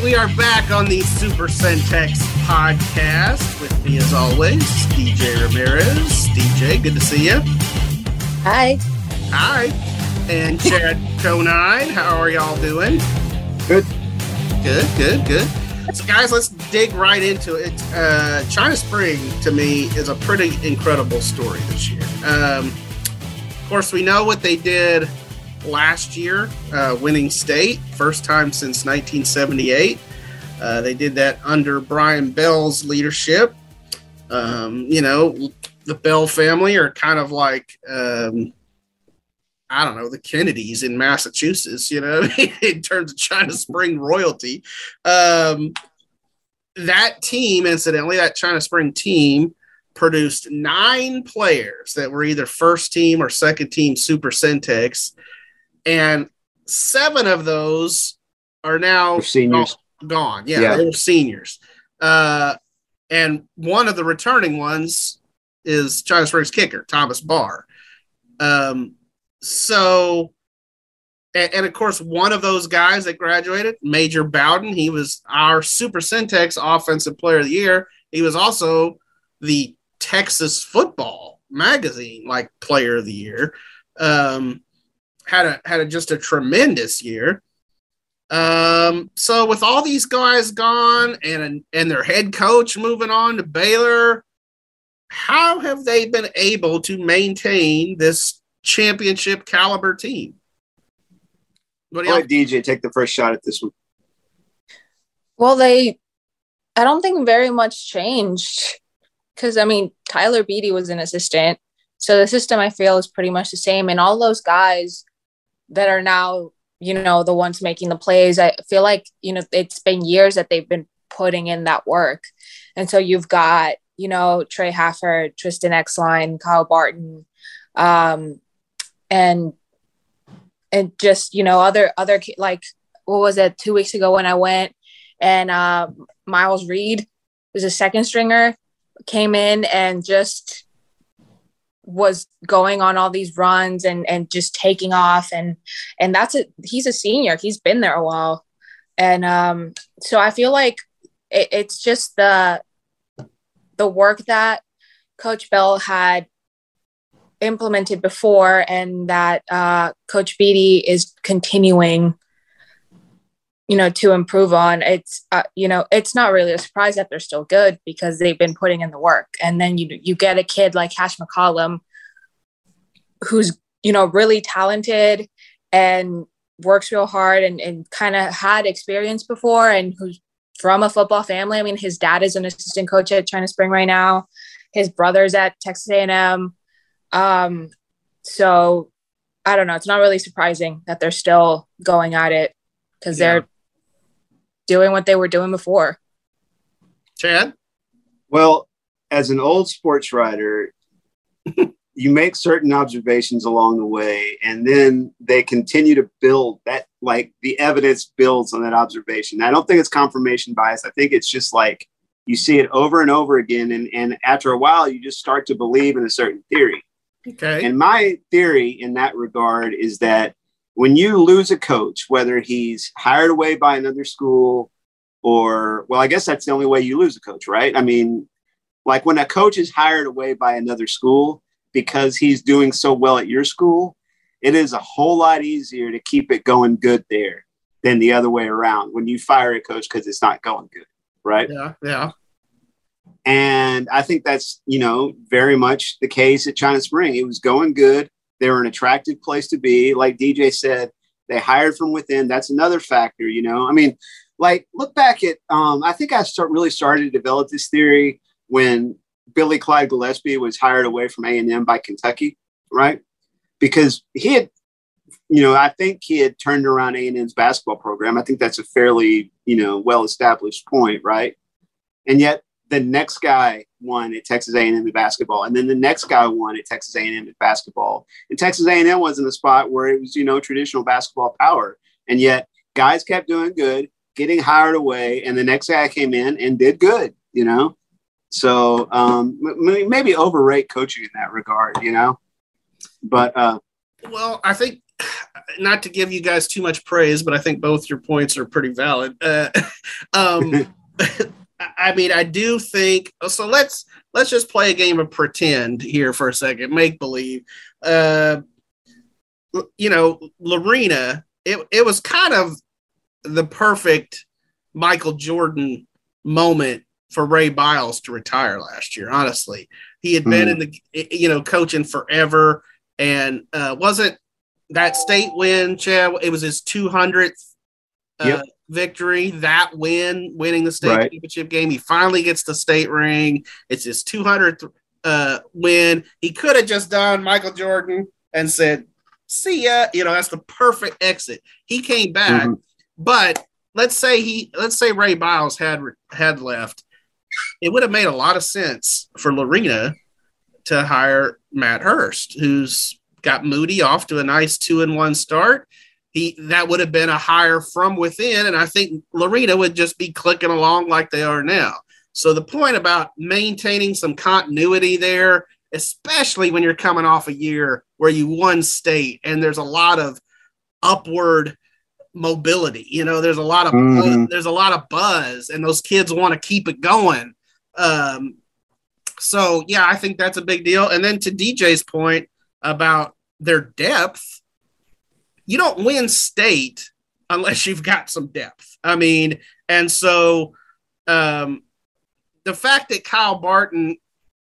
right, we are back on the Super Centex podcast with me, as always, DJ Ramirez. DJ, good to see you. Hi. Hi. And Chad Conine. How are y'all doing? Good. Good, good, good. So, guys, let's dig right into it. Uh, China Spring, to me, is a pretty incredible story this year. Um, of course, we know what they did last year, uh, winning state, first time since 1978. Uh, they did that under Brian Bell's leadership. Um, you know, the Bell family are kind of like, um, I don't know, the Kennedys in Massachusetts, you know, in terms of China Spring royalty. Um, that team, incidentally, that China Spring team produced nine players that were either first team or second team Super Centex and seven of those are now They're seniors. Gone. Yeah, Yeah. they're seniors. Uh, and one of the returning ones is China Springs kicker Thomas Barr. Um, so, and, and of course, one of those guys that graduated, Major Bowden, he was our Super Centex Offensive Player of the Year. He was also the Texas Football Magazine like Player of the Year. Um, had a had a, just a tremendous year. Um, so with all these guys gone and and their head coach moving on to Baylor, how have they been able to maintain this championship caliber team? What do I'll y'all let DJ take the first shot at this one. Well, they, I don't think very much changed because I mean, Tyler Beatty was an assistant. So the system I feel is pretty much the same. And all those guys that are now, you know, the ones making the plays, I feel like, you know, it's been years that they've been putting in that work. And so you've got, you know, Trey Hafford, Tristan Exline, Kyle Barton, um, and and just you know other other like what was it two weeks ago when I went and uh, Miles Reed was a second stringer came in and just was going on all these runs and and just taking off. And and that's it he's a senior. He's been there a while. And um so I feel like it, it's just the the work that Coach Bell had implemented before and that uh, Coach Beatty is continuing, you know, to improve on. It's, uh, you know, it's not really a surprise that they're still good because they've been putting in the work. And then you you get a kid like Cash McCollum, who's you know really talented and works real hard and, and kind of had experience before and who's from a football family. I mean, his dad is an assistant coach at China Spring right now. His brother's at Texas A&M. Um, so I don't know. It's not really surprising that they're still going at it because Yeah. they're doing what they were doing before. Chad? Well, as an old sports writer, you make certain observations along the way, and then they continue to build that, like the evidence builds on that observation. I don't think it's confirmation bias. I think it's just like you see it over and over again. And, and after a while, you just start to believe in a certain theory. Okay. And my theory in that regard is that when you lose a coach, whether he's hired away by another school or, well, I guess that's the only way you lose a coach, right? I mean, like when a coach is hired away by another school because he's doing so well at your school, it is a whole lot easier to keep it going good there than the other way around when you fire a coach because it's not going good, right? yeah, yeah. And I think that's, you know, very much the case at China Spring. It was going good. They were an attractive place to be. Like DJ said, they hired from within. That's another factor, you know. I mean, like look back at um, I think I start really started to develop this theory when Billy Clyde Gillispie was hired away from A&M by Kentucky, right? Because he had you know, I think he had turned around A&M's basketball program. I think that's a fairly, you know, well-established point, right? And yet the next guy won at Texas A&M in basketball, and then the next guy won at Texas A&M at basketball. And Texas A&M was in a spot where it was, you know, traditional basketball power, and yet guys kept doing good, getting hired away, and the next guy came in and did good, you know. So um, maybe overrate coaching in that regard, you know. But uh, Well, I think not to give you guys too much praise, but I think both your points are pretty valid. Uh, um, I mean, I do think so. Let's let's just play a game of pretend here for a second, make believe. Uh, you know, Lorena, it it was kind of the perfect Michael Jordan moment for Ray Biles to retire last year. Honestly, he had been mm. in the you know coaching forever, and uh, wasn't that state win, Chad? It was his 200th uh, yep. victory. That win, winning the state right. championship game. He finally gets the state ring. It's his 200th uh, win. He could have just done Michael Jordan and said, "See ya." You know, that's the perfect exit. He came back, mm-hmm. but let's say he, let's say Ray Biles had had left. It would have made a lot of sense for Lorena to hire Matt Hurst, who's got Moody off to a nice two and one start. He that would have been a hire from within, and I think Lorena would just be clicking along like they are now. So the point about maintaining some continuity there, especially when you're coming off a year where you won state and there's a lot of upward mobility. You know, there's a lot of mm-hmm. there's a lot of buzz, and those kids want to keep it going. Um, so yeah, I think that's a big deal. And then to DJ's point, about their depth, you don't win state unless you've got some depth. I mean, and so um, the fact that Kyle Barton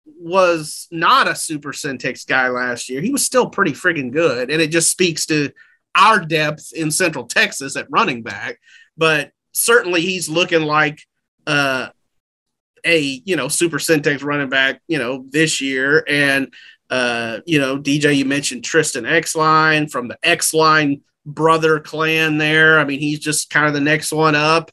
was not a super Centex guy last year, he was still pretty friggin' good. And it just speaks to our depth in Central Texas at running back. But certainly he's looking like uh, a, you know, super Centex running back, you know, this year. And uh, you know, DJ, you mentioned Tristan Exline from the Exline brother clan there. I mean, he's just kind of the next one up.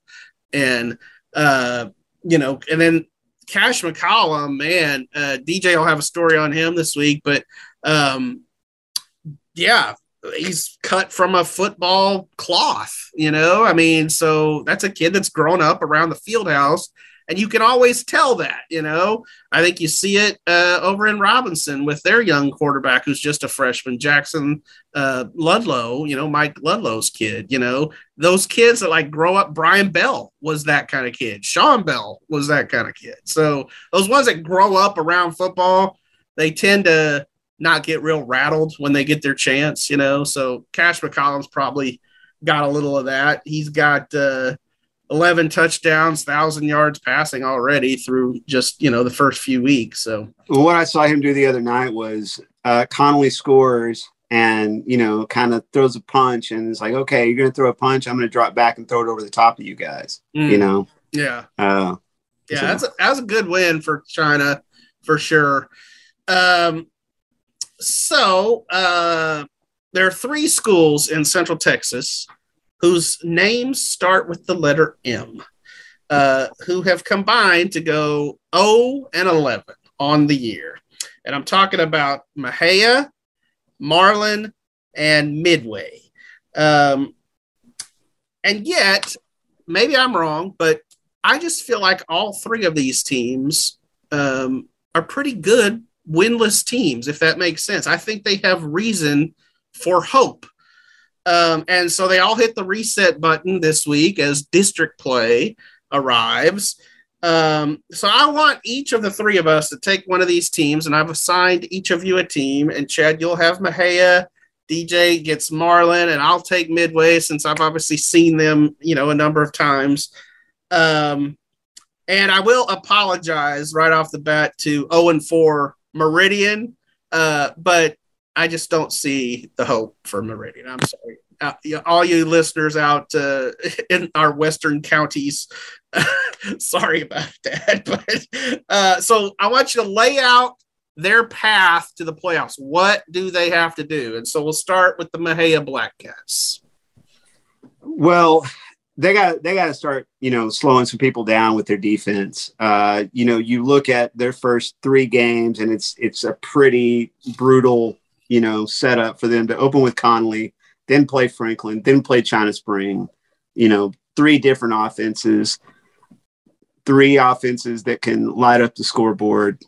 And, uh, you know, and then Cash McCollum, man, uh, DJ will have a story on him this week, but um, yeah, he's cut from a football cloth, you know. I mean, so that's a kid that's grown up around the field house and you can always tell that, you know. I think you see it uh, over in Robinson with their young quarterback who's just a freshman, Jackson uh, Ludlow, you know, Mike Ludlow's kid, you know, those kids that like grow up. Brian Bell was that kind of kid. Sean Bell was that kind of kid. So those ones that grow up around football, they tend to not get real rattled when they get their chance, you know. So Cash McCollum's probably got a little of that. He's got, uh, 11 touchdowns, 1,000 yards passing already through just, you know, the first few weeks. So, well, what I saw him do the other night was uh, Connally scores and, you know, kind of throws a punch and it's like, okay, you're going to throw a punch. I'm going to drop back and throw it over the top of you guys, mm. you know? Yeah. Uh, yeah. So. That's, a, that's a good win for China for sure. Um, so, uh, there are three schools in Central Texas whose names start with the letter M, uh, who have combined to go 0 and 11 on the year. And I'm talking about Mexia, Marlin, and Midway. Um, and yet, maybe I'm wrong, but I just feel like all three of these teams um, are pretty good winless teams, if that makes sense. I think they have reason for hope um, and so they all hit the reset button this week as district play arrives. Um, so I want each of the three of us to take one of these teams, and I've assigned each of you a team. And Chad, you'll have Mexia. DJ gets Marlin, and I'll take Midway since I've obviously seen them, you know, a number of times. Um, and I will apologize right off the bat to 0 and 4 Meridian, uh, but I just don't see the hope for Meridian. I'm sorry. Uh, all you listeners out uh, in our western counties, sorry about that. But uh, so I want you to lay out their path to the playoffs. What do they have to do? And so we'll start with the Mexia Black Cats. Well, they got they got to start, you know, slowing some people down with their defense. Uh, you know, you look at their first three games, and it's it's a pretty brutal you know, set up for them to open with Connally, then play Franklin, then play China Spring, you know, three different offenses, three offenses that can light up the scoreboard.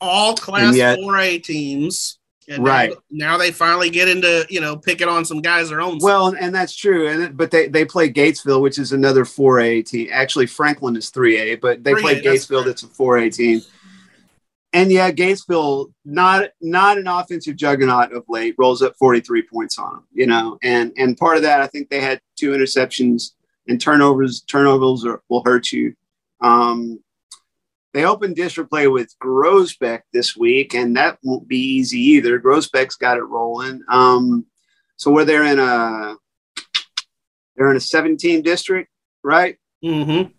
All class yet, 4A teams. And Right. now, now they finally get into you know picking on some guys their own. Well, and that's true. And but they they play Gatesville, which is another 4A team. Actually, Franklin is 3A, but they 3A, play Gatesville. right. That's a 4A team. And yeah, Gatesville not not an offensive juggernaut of late. Rolls up 43 points on them, you know. And and part of that, I think they had two interceptions and turnovers. Turnovers are, will hurt you. Um, they opened district play with Groesbeck this week, and that won't be easy either. Groesbeck's got it rolling. Um, so where they're in a they're in a 17 district, right? Mm-hmm.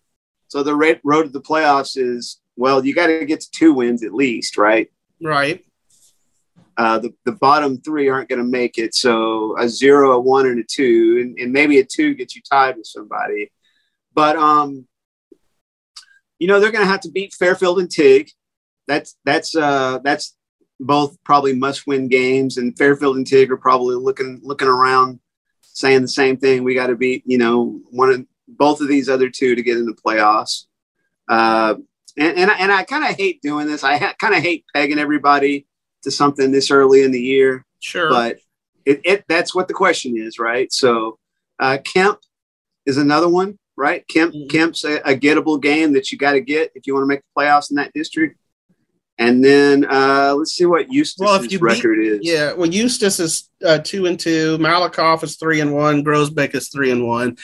So the rate, road to the playoffs is well, you got to get to two wins at least, right? Right. Uh, the, the bottom three aren't going to make it. So a zero, a one, and a two, and, and maybe a two gets you tied with somebody. But um, you know they're going to have to beat Fairfield and Teague. That's that's uh, that's both probably must-win games, and Fairfield and Teague are probably looking looking around, saying the same thing. We got to beat you know one of both of these other two to get in the playoffs. Uh, and and I, and I kind of hate doing this. I ha- kind of hate pegging everybody to something this early in the year, Sure. but it, it that's what the question is, right? So uh, Kemp is another one, right? Kemp Mhm. Kemp's a, a gettable game that you got to get if you want to make the playoffs in that district. And then uh, let's see what Eustace's Well, if you beat- record is. yeah. Well, Eustace is uh, two and two. Malakoff is three and one. Groesbeck is three and one.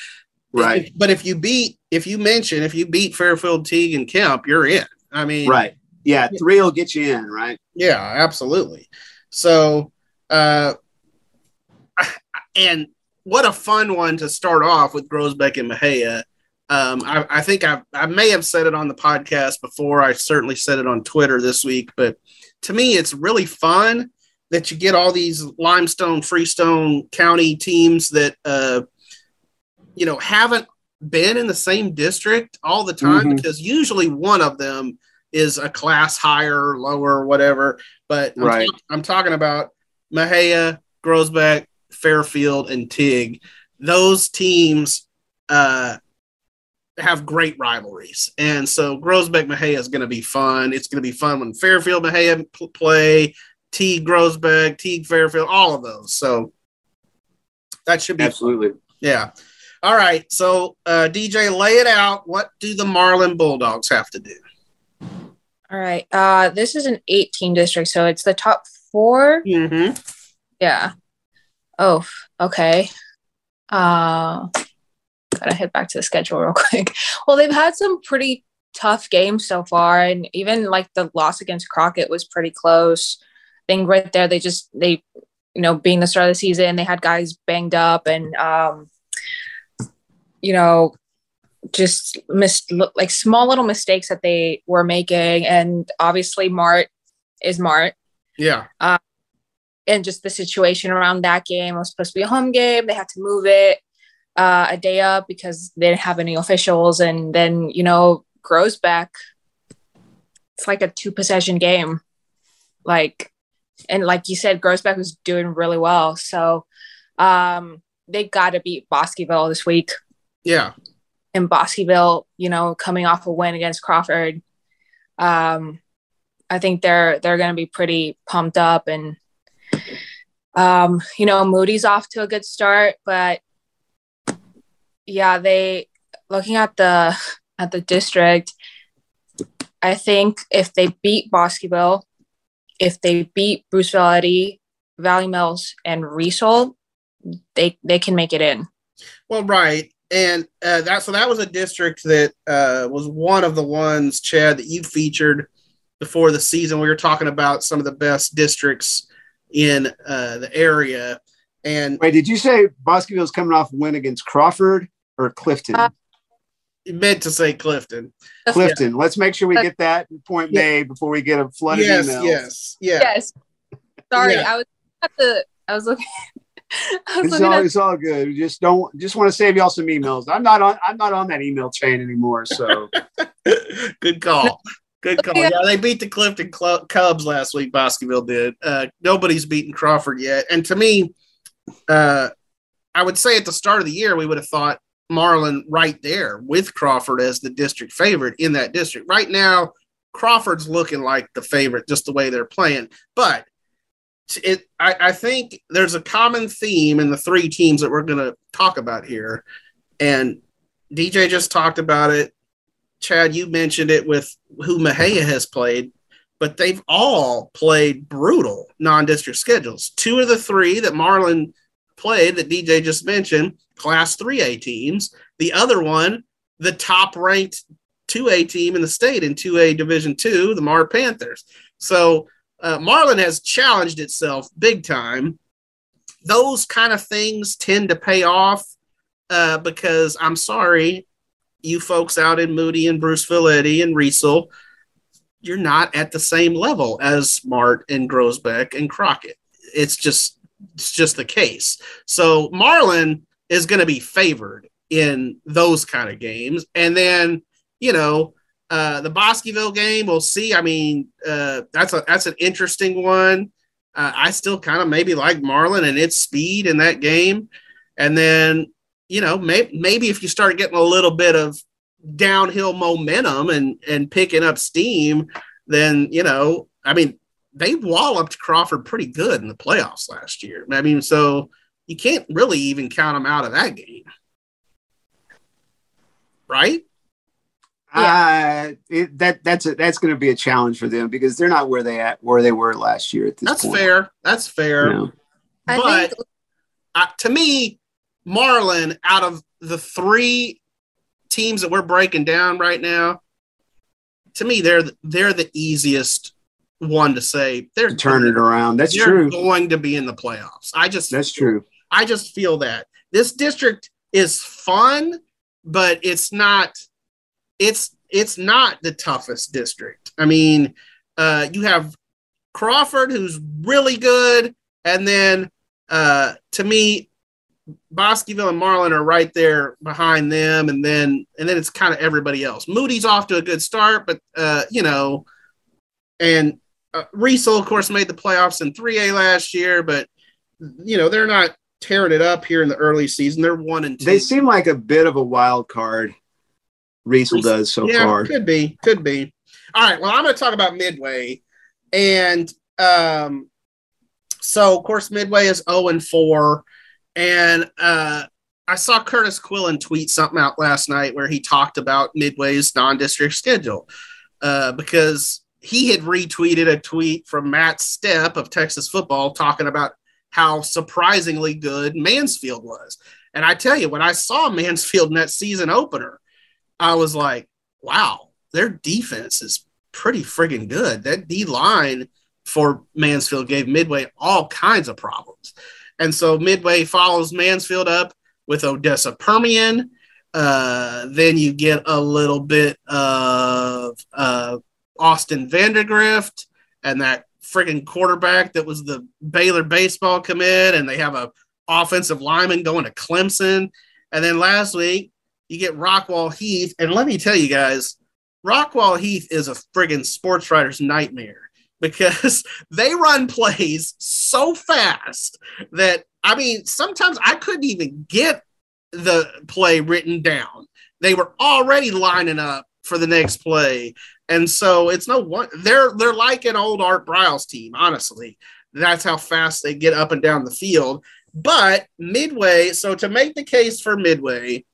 Right, But if you beat, if you mention, if you beat Fairfield, Teague, and Kemp, you're in. I mean, right. Yeah, three will get you in, right? Yeah, absolutely. So, uh, and what a fun one to start off with Groesbeck and Mexia. Um, I, I think I, I may have said it on the podcast before. I certainly said it on Twitter this week, but to me, it's really fun that you get all these limestone, freestone county teams that, uh, you know, haven't been in the same district all the time Mhm. because usually one of them is a class higher, lower, whatever. But I'm, Right. talk- I'm talking about Mexia, Groesbeck, Fairfield, and Teague. Those teams uh, have great rivalries, and so Groesbeck Mexia is going to be fun. It's going to be fun when Fairfield Mexia pl- play. Teague Groesbeck, Teague Fairfield, all of those. So that should be Absolutely. yeah. All right. So uh, DJ, lay it out. What do the Marlin Bulldogs have to do? All right. Uh, this is an 18 district, so it's the top four. Mm-hmm. Yeah. Oh, okay. Uh, gotta head back to the schedule real quick. Well, they've had some pretty tough games so far, and even like the loss against Crockett was pretty close. I think right there they just they, you know, being the start of the season, they had guys banged up and um, you know, just missed like small little mistakes that they were making, and obviously Mart is Mart. Yeah. and just the situation around that game it was supposed to be a home game. They had to move it uh, a day up because they didn't have any officials. And then you know Groesbeck it's like a two possession game. Like and like you said Groesbeck was doing really well. So um they got to beat Bosqueville this week Yeah. in Bosqueville, you know, coming off a win against Crawford. Um, I think they're they're going to be pretty pumped up, and um, you know, Moody's off to a good start, but yeah, they looking at the at the district. I think if they beat Bosqueville, if they beat Bruceville Eddy, Valley Mills, and Riesel, they they can make it in. Well, right. And uh, that so that was a district that uh, was one of the ones, Chad, that you featured before the season. We were talking about some of the best districts in uh, the area, and Wait, did you say Bosqueville's coming off a win against Crawford or Clifton? Uh, meant to say Clifton. Clifton. Let's make sure we get that point Yeah. made before we get a flood Yes, of emails. yes, yeah. Yes. Sorry, Yeah. I was at the. I was looking. I was It's looking all, it's all good. We just don't just want to save y'all some emails. I'm not on I'm not on that email chain anymore. So Good call. Good call. Yeah, they beat the Clifton Cl- Cubs last week. Bosqueville did. Uh, nobody's beaten Crawford yet. And to me, uh, I would say at the start of the year, we would have thought Marlin right there with Crawford as the district favorite in that district. Right now, Crawford's looking like the favorite just the way they're playing. But it I, I think there's a common theme in the three teams that we're going to talk about here, and DJ just talked about it. Chad, you mentioned it with who Mexia has played, but they've all played brutal non-district schedules. Two of the three that Marlin played that DJ just mentioned, class 3A teams. The other one, the top ranked 2A team in the state in 2A Division 2, the Mart Panthers. So uh, Marlin has challenged itself big time. Those kind of things tend to pay off uh, because I'm sorry, you folks out in Moody and Bruceville Eddy and Riesel, you're not at the same level as Mart and Groesbeck and Crockett. It's just it's just the case. So Marlin is going to be favored in those kind of games, and then you know uh, the Bosqueville game, we'll see. I mean, uh, that's a that's an interesting one. Uh, I still kind of maybe like Marlin and its speed in that game, and then you know may, maybe if you start getting a little bit of downhill momentum and and picking up steam, then you know, I mean, they walloped Crawford pretty good in the playoffs last year. I mean, so you can't really even count them out of that game, right? Yeah. Uh, it, that that's a, that's going to be a challenge for them because they're not where they at where they were last year. At this that's point. fair. That's fair. You know? but think- uh, to me, Marlin, out of the three teams that we're breaking down right now, to me, they're they're the easiest one to say they're to turn it around. That's they're true. Going to be in the playoffs. I just that's true. I just feel that this district is fun, but it's not it's it's not the toughest district. I mean, uh, you have Crawford, who's really good, and then uh, to me, Bosqueville and Marlin are right there behind them, and then and then it's kind of everybody else. Moody's off to a good start, but uh, you know, and uh, Riesel, of course, made the playoffs in 3A last year, but you know they're not tearing it up here in the early season. They're one and two. They seem like a bit of a wild card. Riesel does so yeah, far. Could be, could be. All right. Well, I'm going to talk about Midway, and um, so of course Midway is 0 and 4, and uh, I saw Curtis Quillen tweet something out last night where he talked about Midway's non-district schedule uh, because he had retweeted a tweet from Matt Stepp of Texas Football talking about how surprisingly good Mansfield was. And I tell you, when I saw Mansfield in that season opener, I was like, wow, their defense is pretty friggin' good. That D line for Mansfield gave Midway all kinds of problems. And so Midway follows Mansfield up with Odessa Permian. Uh, then you get a little bit of uh, Austin Vandegrift and that friggin' quarterback that was the Baylor baseball commit, and they have a offensive lineman going to Clemson. And then last week, you get Rockwall Heath. And let me tell you guys, Rockwall Heath is a friggin' sports writer's nightmare because they run plays so fast that I mean, sometimes I couldn't even get the play written down. They were already lining up for the next play. And so it's no one they're they're like an old Art Briles team, honestly. That's how fast they get up and down the field. But Midway, so to make the case for Midway,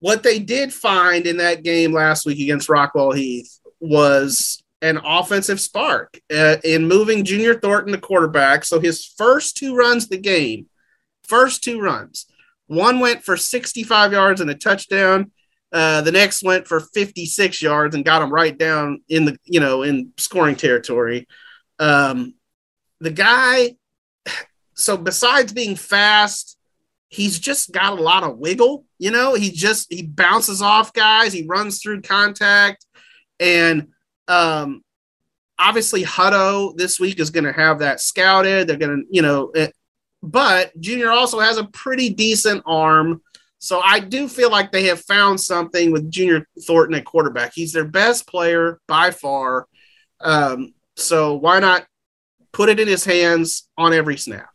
what they did find in that game last week against Rockwall Heath was an offensive spark uh, in moving Junior Thornton to quarterback. So his first two runs the game, first two runs, one went for 65 yards and a touchdown. Uh, the next went for 56 yards and got him right down in the you know in scoring territory. Um, the guy, so besides being fast, he's just got a lot of wiggle. You know, he just he bounces off guys, he runs through contact, and um, obviously Hutto this week is going to have that scouted. They're going to, you know, it, but Junior also has a pretty decent arm. So I do feel like they have found something with Junior Thornton at quarterback. He's their best player by far. Um, so why not put it in his hands on every snap?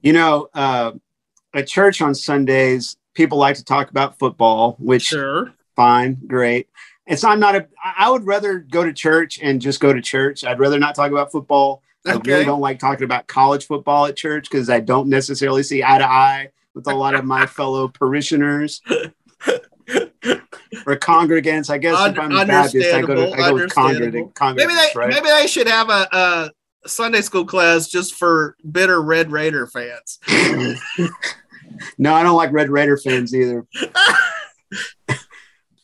You know, uh, at church on Sundays, people like to talk about football, which sure. fine, great. It's I'm not a. I would rather go to church and just go to church. I'd rather not talk about football. I really don't like talking about college football at church because I don't necessarily see eye to eye with a lot of my fellow parishioners or congregants. I guess if I'm Un- Baptist, I go to, I go with congregant, Maybe they right? maybe they should have a, a Sunday school class just for bitter Red Raider fans. no, I don't like Red Raider fans either.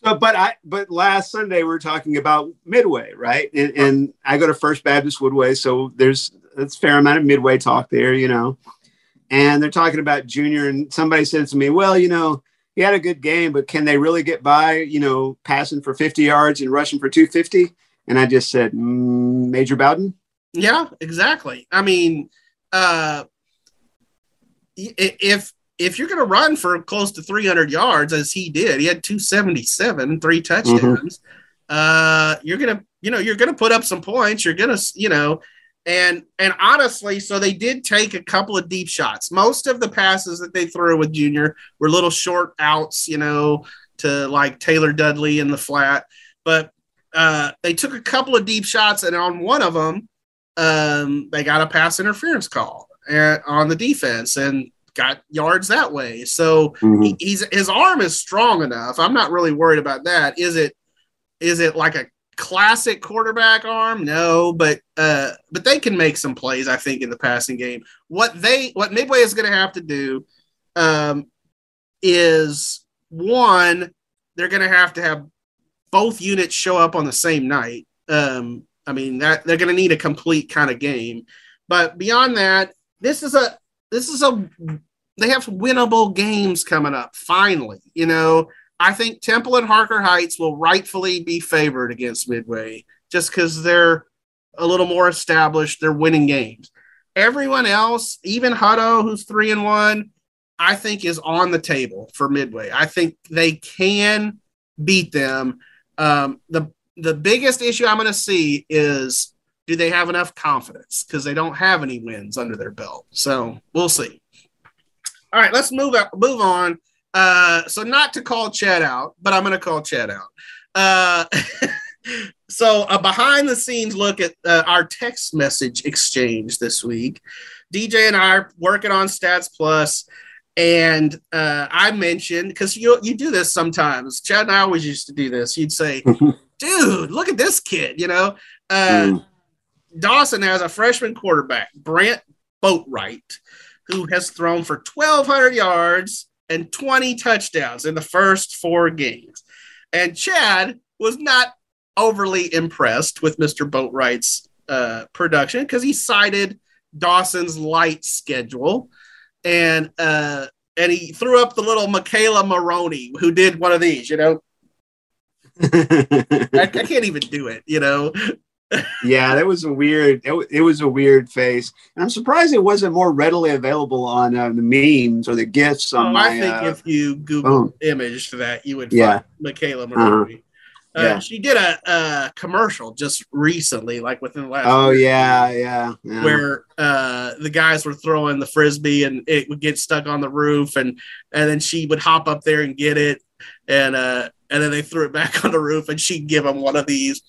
So, but I but last Sunday we were talking about Midway, right? And, and I go to First Baptist Woodway, so there's a fair amount of Midway talk there, you know. And they're talking about Junior, and somebody said to me, "Well, you know, he had a good game, but can they really get by, you know, passing for 50 yards and rushing for 250?" And I just said, mm, "Major Bowden." Yeah, exactly. I mean, uh, if if you're going to run for close to 300 yards as he did, he had 277, three touchdowns. Uh, you're gonna, you know, you're gonna put up some points. You're gonna, you know, and and honestly, so they did take a couple of deep shots. Most of the passes that they threw with Junior were little short outs, you know, to like Taylor Dudley in the flat, but uh, they took a couple of deep shots, and on one of them, um, they got a pass interference call uh, on the defense and got yards that way. So he, he's his arm is strong enough. I'm not really worried about that. Is it is it like a classic quarterback arm? No, but uh, but they can make some plays. I think in the passing game. What they what Midway is going to have to do um, is one they're going to have to have both units show up on the same night. Um, I mean that they're going to need a complete kind of game. But beyond that, this is a this is a they have winnable games coming up. Finally, you know, I think Temple and Harker Heights will rightfully be favored against Midway just because they're a little more established. They're winning games. Everyone else, even Hutto, who's three and one, I think is on the table for Midway. I think they can beat them. Um, the the biggest issue I'm going to see is do they have enough confidence because they don't have any wins under their belt. So we'll see. All right, let's move move on. Uh, so not to call Chad out, but I'm going to call Chad out. Uh, so a behind the scenes look at uh, our text message exchange this week. DJ and I are working on Stats Plus, and uh, I mentioned because you you do this sometimes. Chad and I always used to do this. You'd say, "Dude, look at this kid," you know. Uh, Mm. Dawson has a freshman quarterback, Brant Boatwright, who has thrown for 1,200 yards and 20 touchdowns in the first four games. And Chad was not overly impressed with Mr. Boatwright's uh, production because he cited Dawson's light schedule. And uh, and he threw up the little McKayla Maroney, who did one of these, you know. I, I can't even do it, you know. Yeah, that was a weird. It, it was a weird face, and I'm surprised it wasn't more readily available on uh, the memes or the gifs on Oh, my. I think uh, if you Google phone. image that, you would Yeah. find McKayla Maroney. Uh, Yeah. She did a, a commercial just recently, like within the last. oh year, yeah, yeah, yeah. Where uh, the guys were throwing the frisbee and it would get stuck on the roof, and and then she would hop up there and get it, and uh, and then they threw it back on the roof, and she'd give them one of these,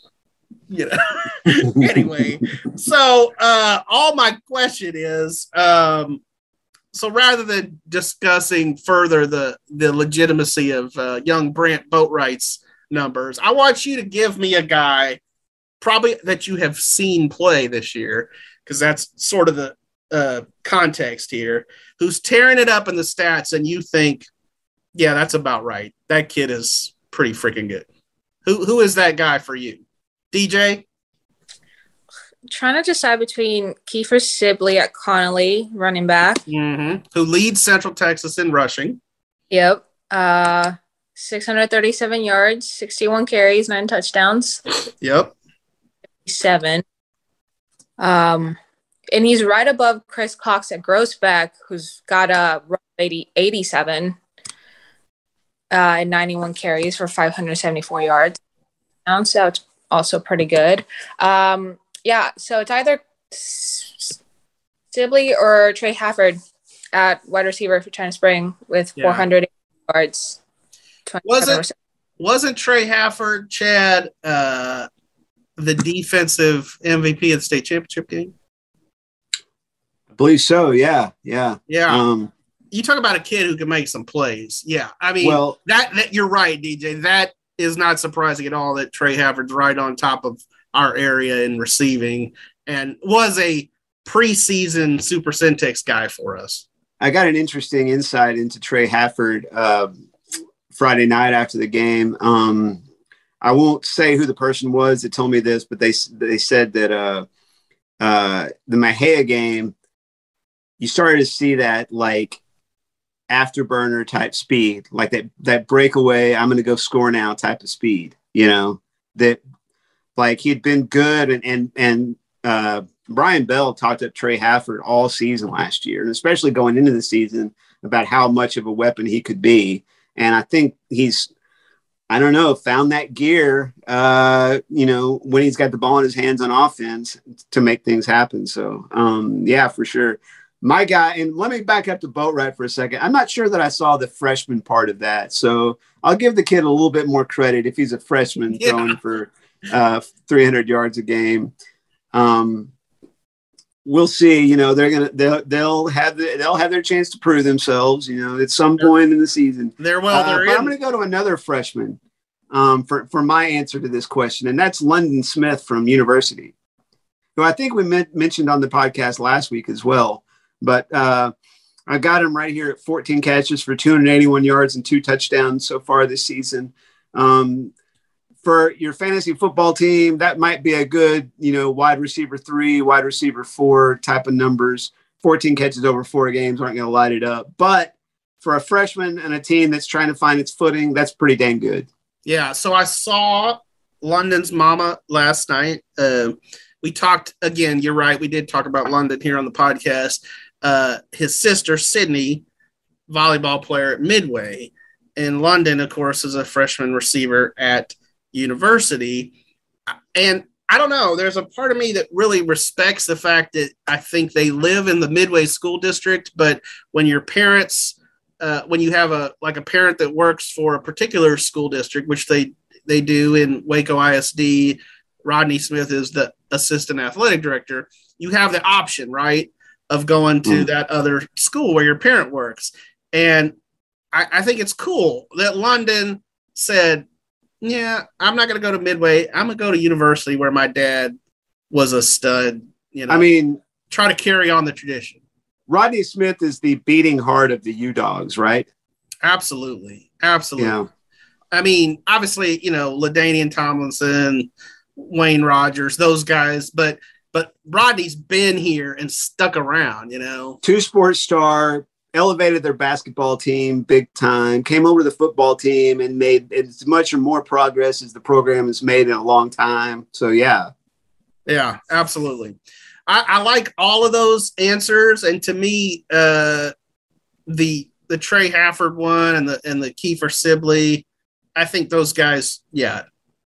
you know. anyway, so uh, all my question is, um, so rather than discussing further the the legitimacy of uh, young Brant Boatwright's numbers, I want you to give me a guy probably that you have seen play this year, because that's sort of the uh, context here, who's tearing it up in the stats, and you think, yeah, that's about right. That kid is pretty freaking good. Who who is that guy for you, DJ? Trying to decide between Kiefer Sibley at Connally, running back. Mm-hmm. Who leads Central Texas in rushing? Yep. Uh, 637 yards, 61 carries, nine touchdowns, Yep. seven. Um, and he's right above Chris Cox at Groesbeck, who's got a rough 80, 87 uh, and 91 carries for 574 yards. So it's also pretty good. Um, yeah, so it's either S- Sibley or Trey Hafford at wide receiver for China Spring with Yeah. 400 yards. Was 27%. Wasn't Trey Hafford, Chad, uh, the defensive MVP of the state championship game? I believe so. Yeah, yeah, Yeah. Um, you talk about a kid who can make some plays. Yeah. I mean, well, that, that you're right, DJ. That is not surprising at all that Trey Hafford's right on top of our area in receiving and was a preseason Super Centex guy for us. I got an interesting insight into Trey Hafford uh, Friday night after the game. Um, I won't say who the person was that told me this, but they they said that uh, uh, the Mexia game, you started to see that like afterburner type speed, like that that breakaway. I'm going to go score now type of speed. You know that like he'd been good and and and uh, Brian Bell talked up Trey Hafford all season last year, and especially going into the season about how much of a weapon he could be. And I think he's, I don't know, found that gear, uh, you know, when he's got the ball in his hands on offense to make things happen. So, um, yeah, for sure. My guy, and let me back up to Boatwright for a second. I'm not sure that I saw the freshman part of that. So I'll give the kid a little bit more credit if he's a freshman Yeah. throwing for uh, 300 yards a game. Um, we'll see. You know, they're gonna they'll they'll have the, they'll have their chance to prove themselves. You know, at some point in the season. They're well, Uh, they're I'm going to go to another freshman um, for for my answer to this question, and that's London Smith from University, who I think we men- mentioned on the podcast last week as well. But uh, I got him right here at 14 catches for 281 yards and two touchdowns so far this season. Um, for your fantasy football team, that might be a good, you know, wide receiver three, wide receiver four type of numbers. 14 catches over four games aren't going to light it up. But for a freshman and a team that's trying to find its footing, that's pretty dang good. Yeah. So I saw London's mama last night. Uh, we talked again. You're right. We did talk about London here on the podcast. Uh, his sister Sydney, volleyball player at Midway, and London, of course, is a freshman receiver at University. And I don't know. There's a part of me that really respects the fact that I think they live in the Midway School District, but when your parents uh, when you have a like a parent that works for a particular school district, which they they do in Waco ISD, Rodney Smith is the assistant athletic director. You have the option, right, of going to Mm. that other school where your parent works, and I, I think it's cool that London said, "Yeah, I'm not going to go to Midway. I'm going to go to university where my dad was a stud." You know, I mean, try to carry on the tradition. Rodney Smith is the beating heart of the U Dogs, right? Absolutely, absolutely. Yeah. I mean, obviously, you know, LaDainian Tomlinson, Wayne Rogers, those guys, but but Rodney's been here and stuck around, you know. Two sports star, elevated their basketball team big time, came over to the football team and made as much or more progress as the program has made in a long time. So, yeah. Yeah, absolutely. I, I like all of those answers, and to me, uh, the the Trey Hafford one and the and the Kiefer Sibley, I think those guys, yeah,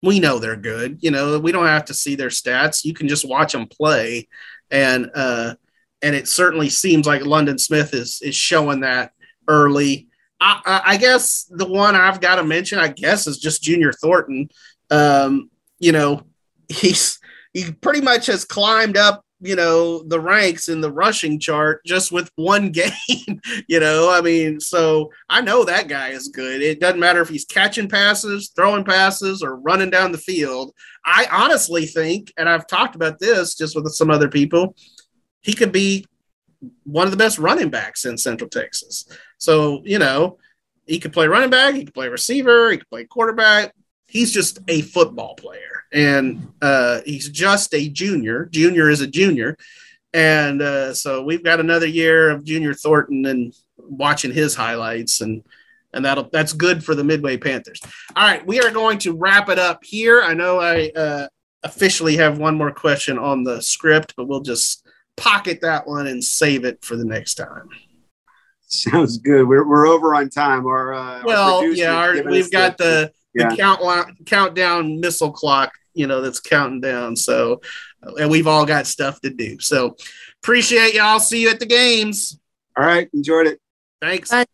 we know they're good. You know, we don't have to see their stats; you can just watch them play, and uh, and it certainly seems like London Smith is is showing that early. I, I, guess the one I've got to mention, I guess, is just Junior Thornton. Um, you know, he's he pretty much has climbed up you know the ranks in the rushing chart just with one game you know? I mean so i know that guy is good. It doesn't matter if he's catching passes throwing passes or running down the field. I honestly think and i've talked about this just with some other people he could be one of the best running backs in central texas. So you know he could play running back he could play receiver he could play quarterback he's just a football player. And uh, he's just a junior. Junior is a junior. And uh, so we've got another year of junior thornton and watching his highlights. And and that'll that's good for the midway panthers. All right. We are going to wrap it up here. I know i uh, officially have one more question on the script but we'll just pocket that one and save it for the next time. Sounds good. We're, we're over on time. Our, uh, well producer's yeah our, we've got the yeah. the count countdown missile clock, you know, that's counting down. So, uh, and we've all got stuff to do. So, appreciate y'all. See you at the games. All right. Enjoyed it. Thanks. Bye.